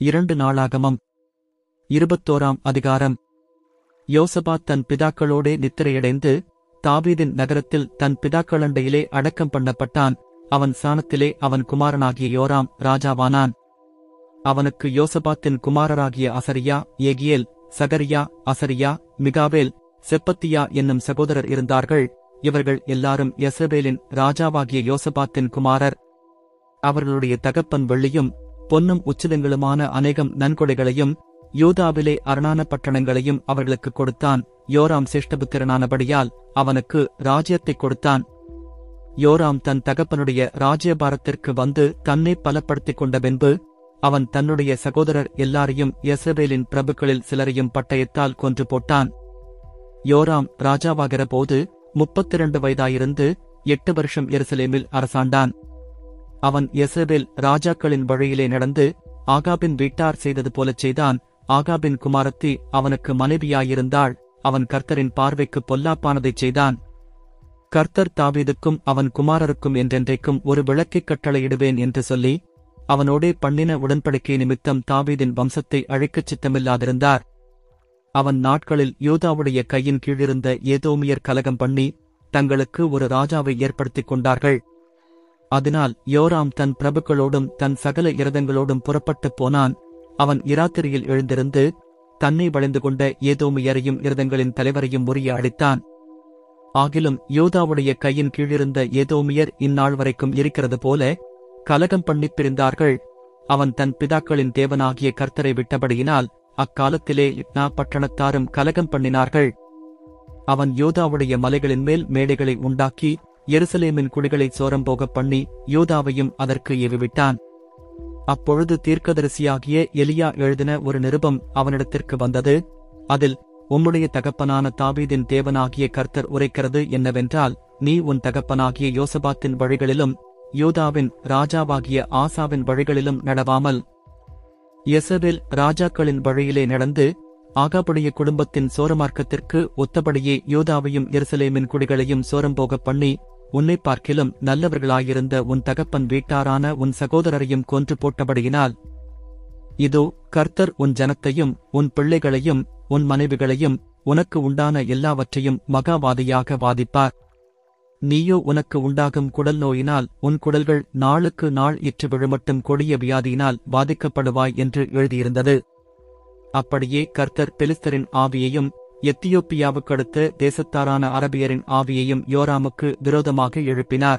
இரண்டு நாளாகமம். இருபத்தோராம் அதிகாரம். யோசபாத் தன் பிதாக்களோடே நித்திரையடைந்து தாவீதின் நகரத்தில் தன் பிதாக்களண்டையிலே அடக்கம் பண்ணப்பட்டான். அவன் சாணத்திலே அவன் குமாரனாகிய யோராம் ராஜாவானான். அவனுக்கு யோசபாத்தின் குமாரராகிய அசரியா ஏகியேல் சகரியா அசரியா மிகாவேல் செப்பத்தியா என்னும் சகோதரர் இருந்தார்கள். இவர்கள் எல்லாரும் யசபேலின் ராஜாவாகிய யோசபாத்தின் குமாரர். அவர்களுடைய தகப்பன் வெள்ளியும் பொன்னும் உச்சிதங்களுமான அநேகம் நன்கொடைகளையும் யூதாவிலே அரணான பட்டணங்களையும் அவர்களுக்கு கொடுத்தான். யோராம் சிஷ்டபுத்திரனானபடியால் அவனுக்கு ராஜ்யத்தை கொடுத்தான். யோராம் தன் தகப்பனுடைய ராஜ்யபாரத்திற்கு வந்து தன்னை பலப்படுத்திக் கொண்ட பின்பு அவன் தன்னுடைய சகோதரர் எல்லாரையும் எசபேலின் பிரபுக்களில் சிலரையும் பட்டயத்தால் கொன்று போட்டான். யோராம் ராஜாவாகிற போது முப்பத்திரண்டு வயதாயிருந்து எட்டு வருஷம் எருசலேமில் அரசாண்டான். அவன் யெசபேல் ராஜாக்களின் வழியிலே நடந்து ஆகாபின் வீட்டார் செய்தது போலச் செய்தான். ஆகாபின் குமாரத்தி அவனுக்கு மனைவியாயிருந்தாள். அவன் கர்த்தரின் பார்வைக்கு பொல்லாப்பானதைச் செய்தான். கர்த்தர் தாவீதுக்கும் அவன் குமாரருக்கும் என்றென்றைக்கும் ஒரு விளக்கைக் கட்டளையிடுவேன் என்று சொல்லி அவனோடே பண்ணின உடன்படிக்கை நிமித்தம் தாவீதின் வம்சத்தை அழைக்கச் சித்தமில்லாதிருந்தார். அவன் நாட்களில் யூதாவுடைய கையின் கீழிருந்த ஏதோமியர் கலகம் பண்ணி தங்களுக்கு ஒரு ராஜாவை ஏற்படுத்திக் கொண்டார்கள். அதனால் யோராம் தன் பிரபுக்களோடும் தன் சகல இரதங்களோடும் புறப்பட்டுப் போனான். அவன் இராத்திரியில் எழுந்திருந்து தன்னை வளைந்து கொண்ட ஏதோமியரையும் இரதங்களின் தலைவரையும் முறிய அடித்தான். ஆகிலும் யோதாவுடைய கையின் கீழிருந்த ஏதோமியர் இந்நாள் வரைக்கும் இருக்கிறது போல கலகம் பண்ணிப் பிரிந்தார்கள். அவன் தன் பிதாக்களின் தேவனாகிய கர்த்தரை விட்டபடியினால் அக்காலத்திலே இட்னா பட்டணத்தாரும் கலகம் பண்ணினார்கள். அவன் யோதாவுடைய மலைகளின் மேல் மேடைகளை உண்டாக்கி எருசலேமின் குடிகளை சோரம் போகப் பண்ணி யோதாவையும் அதற்கு ஏவிவிட்டான். அப்பொழுது தீர்க்கதரிசியாகிய எலியா எழுதின ஒரு நிருபம் அவனிடத்திற்கு வந்தது அதில் உம்முடைய தகப்பனான தாவீதின் தேவனாகிய கர்த்தர் உரைக்கிறது என்னவென்றால் நீ உன் தகப்பனாகிய யோசபாத்தின் வழிகளிலும் யூதாவின் ராஜாவாகிய ஆசாவின் வழிகளிலும் நடவாமல் யெசபேல் ராஜாக்களின் வழியிலே நடந்து ஆகாபுடைய குடும்பத்தின் சோரமார்க்கத்திற்கு ஒத்தபடியே யோதாவையும் எருசலேமின் குடிகளையும் சோரம் போகப் பண்ணி உன்னை பார்க்கிலும் நல்லவர்களாயிருந்த உன் தகப்பன் வீட்டாரான உன் சகோதரரையும் கொன்று போட்டபடியினால் இதோ கர்த்தர் உன் ஜனத்தையும் உன் பிள்ளைகளையும் உன் மனைவிகளையும் உனக்கு உண்டான எல்லாவற்றையும் மகாவாதியாக வாதிப்பார். நீயோ உனக்கு உண்டாகும் குடல் நோயினால் உன் குடல்கள் நாளுக்கு நாள் இற்று விழுமட்டும் கொடிய வியாதியினால் பாதிக்கப்படுவாய் என்று எழுதியிருந்தது. அப்படியே கர்த்தர் பெலிஸ்தரின் ஆவியையும் எத்தியோப்பியாவுக்கடுத்த தேசத்தாரான அரபியரின் ஆவியையும் யோராமுக்கு விரோதமாக எழுப்பினார்.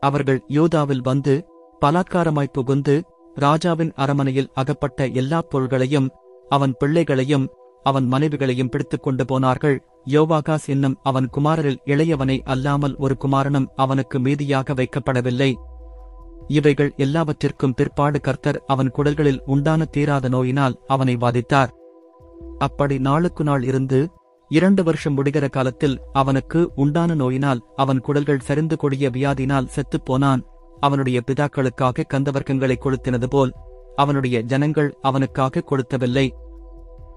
அவர்கள் யோதாவில் வந்து பலாக்காரமாய் புகுந்து ராஜாவின் அரமனையில் அகப்பட்ட எல்லாப் பொருள்களையும் அவன் பிள்ளைகளையும் அவன் மனைவிகளையும் பிடித்துக் கொண்டு போனார்கள். யோவாகாஸ் என்னும் அவன் குமாரரில் இளையவனை அல்லாமல் ஒரு குமாரனும் அவனுக்கு மீதியாக வைக்கப்படவில்லை. இவைகள் எல்லாவற்றிற்கும் பிற்பாடு கர்த்தர் அவன் குடல்களில் உண்டான தீராத நோயினால் அவனை வாதித்தார். அப்படி நாளுக்கு நாள் இருந்து இரண்டு வருஷம் முடிகிற காலத்தில் அவனுக்கு உண்டான நோயினால் அவன் குடல்கள் சரிந்து கொடிய வியாதினால் செத்துப் போனான் அவனுடைய பிதாக்களுக்காக கந்தவர்க்கங்களை கொளுத்தினது போல் அவனுடைய ஜனங்கள் அவனுக்காக கொடுத்தவில்லை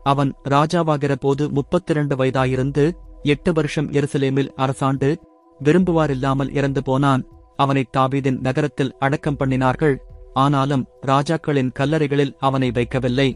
அவன் ராஜாவாகிற போது முப்பத்திரண்டு வயதாயிருந்து எட்டு வருஷம் எருசலேமில் அரசாண்டு விரும்புவாரில்லாமல் இறந்து போனான். அவனை தாபீதின் நகரத்தில் அடக்கம் பண்ணினார்கள். ஆனாலும் ராஜாக்களின் கல்லறைகளில் அவனை வைக்கவில்லை.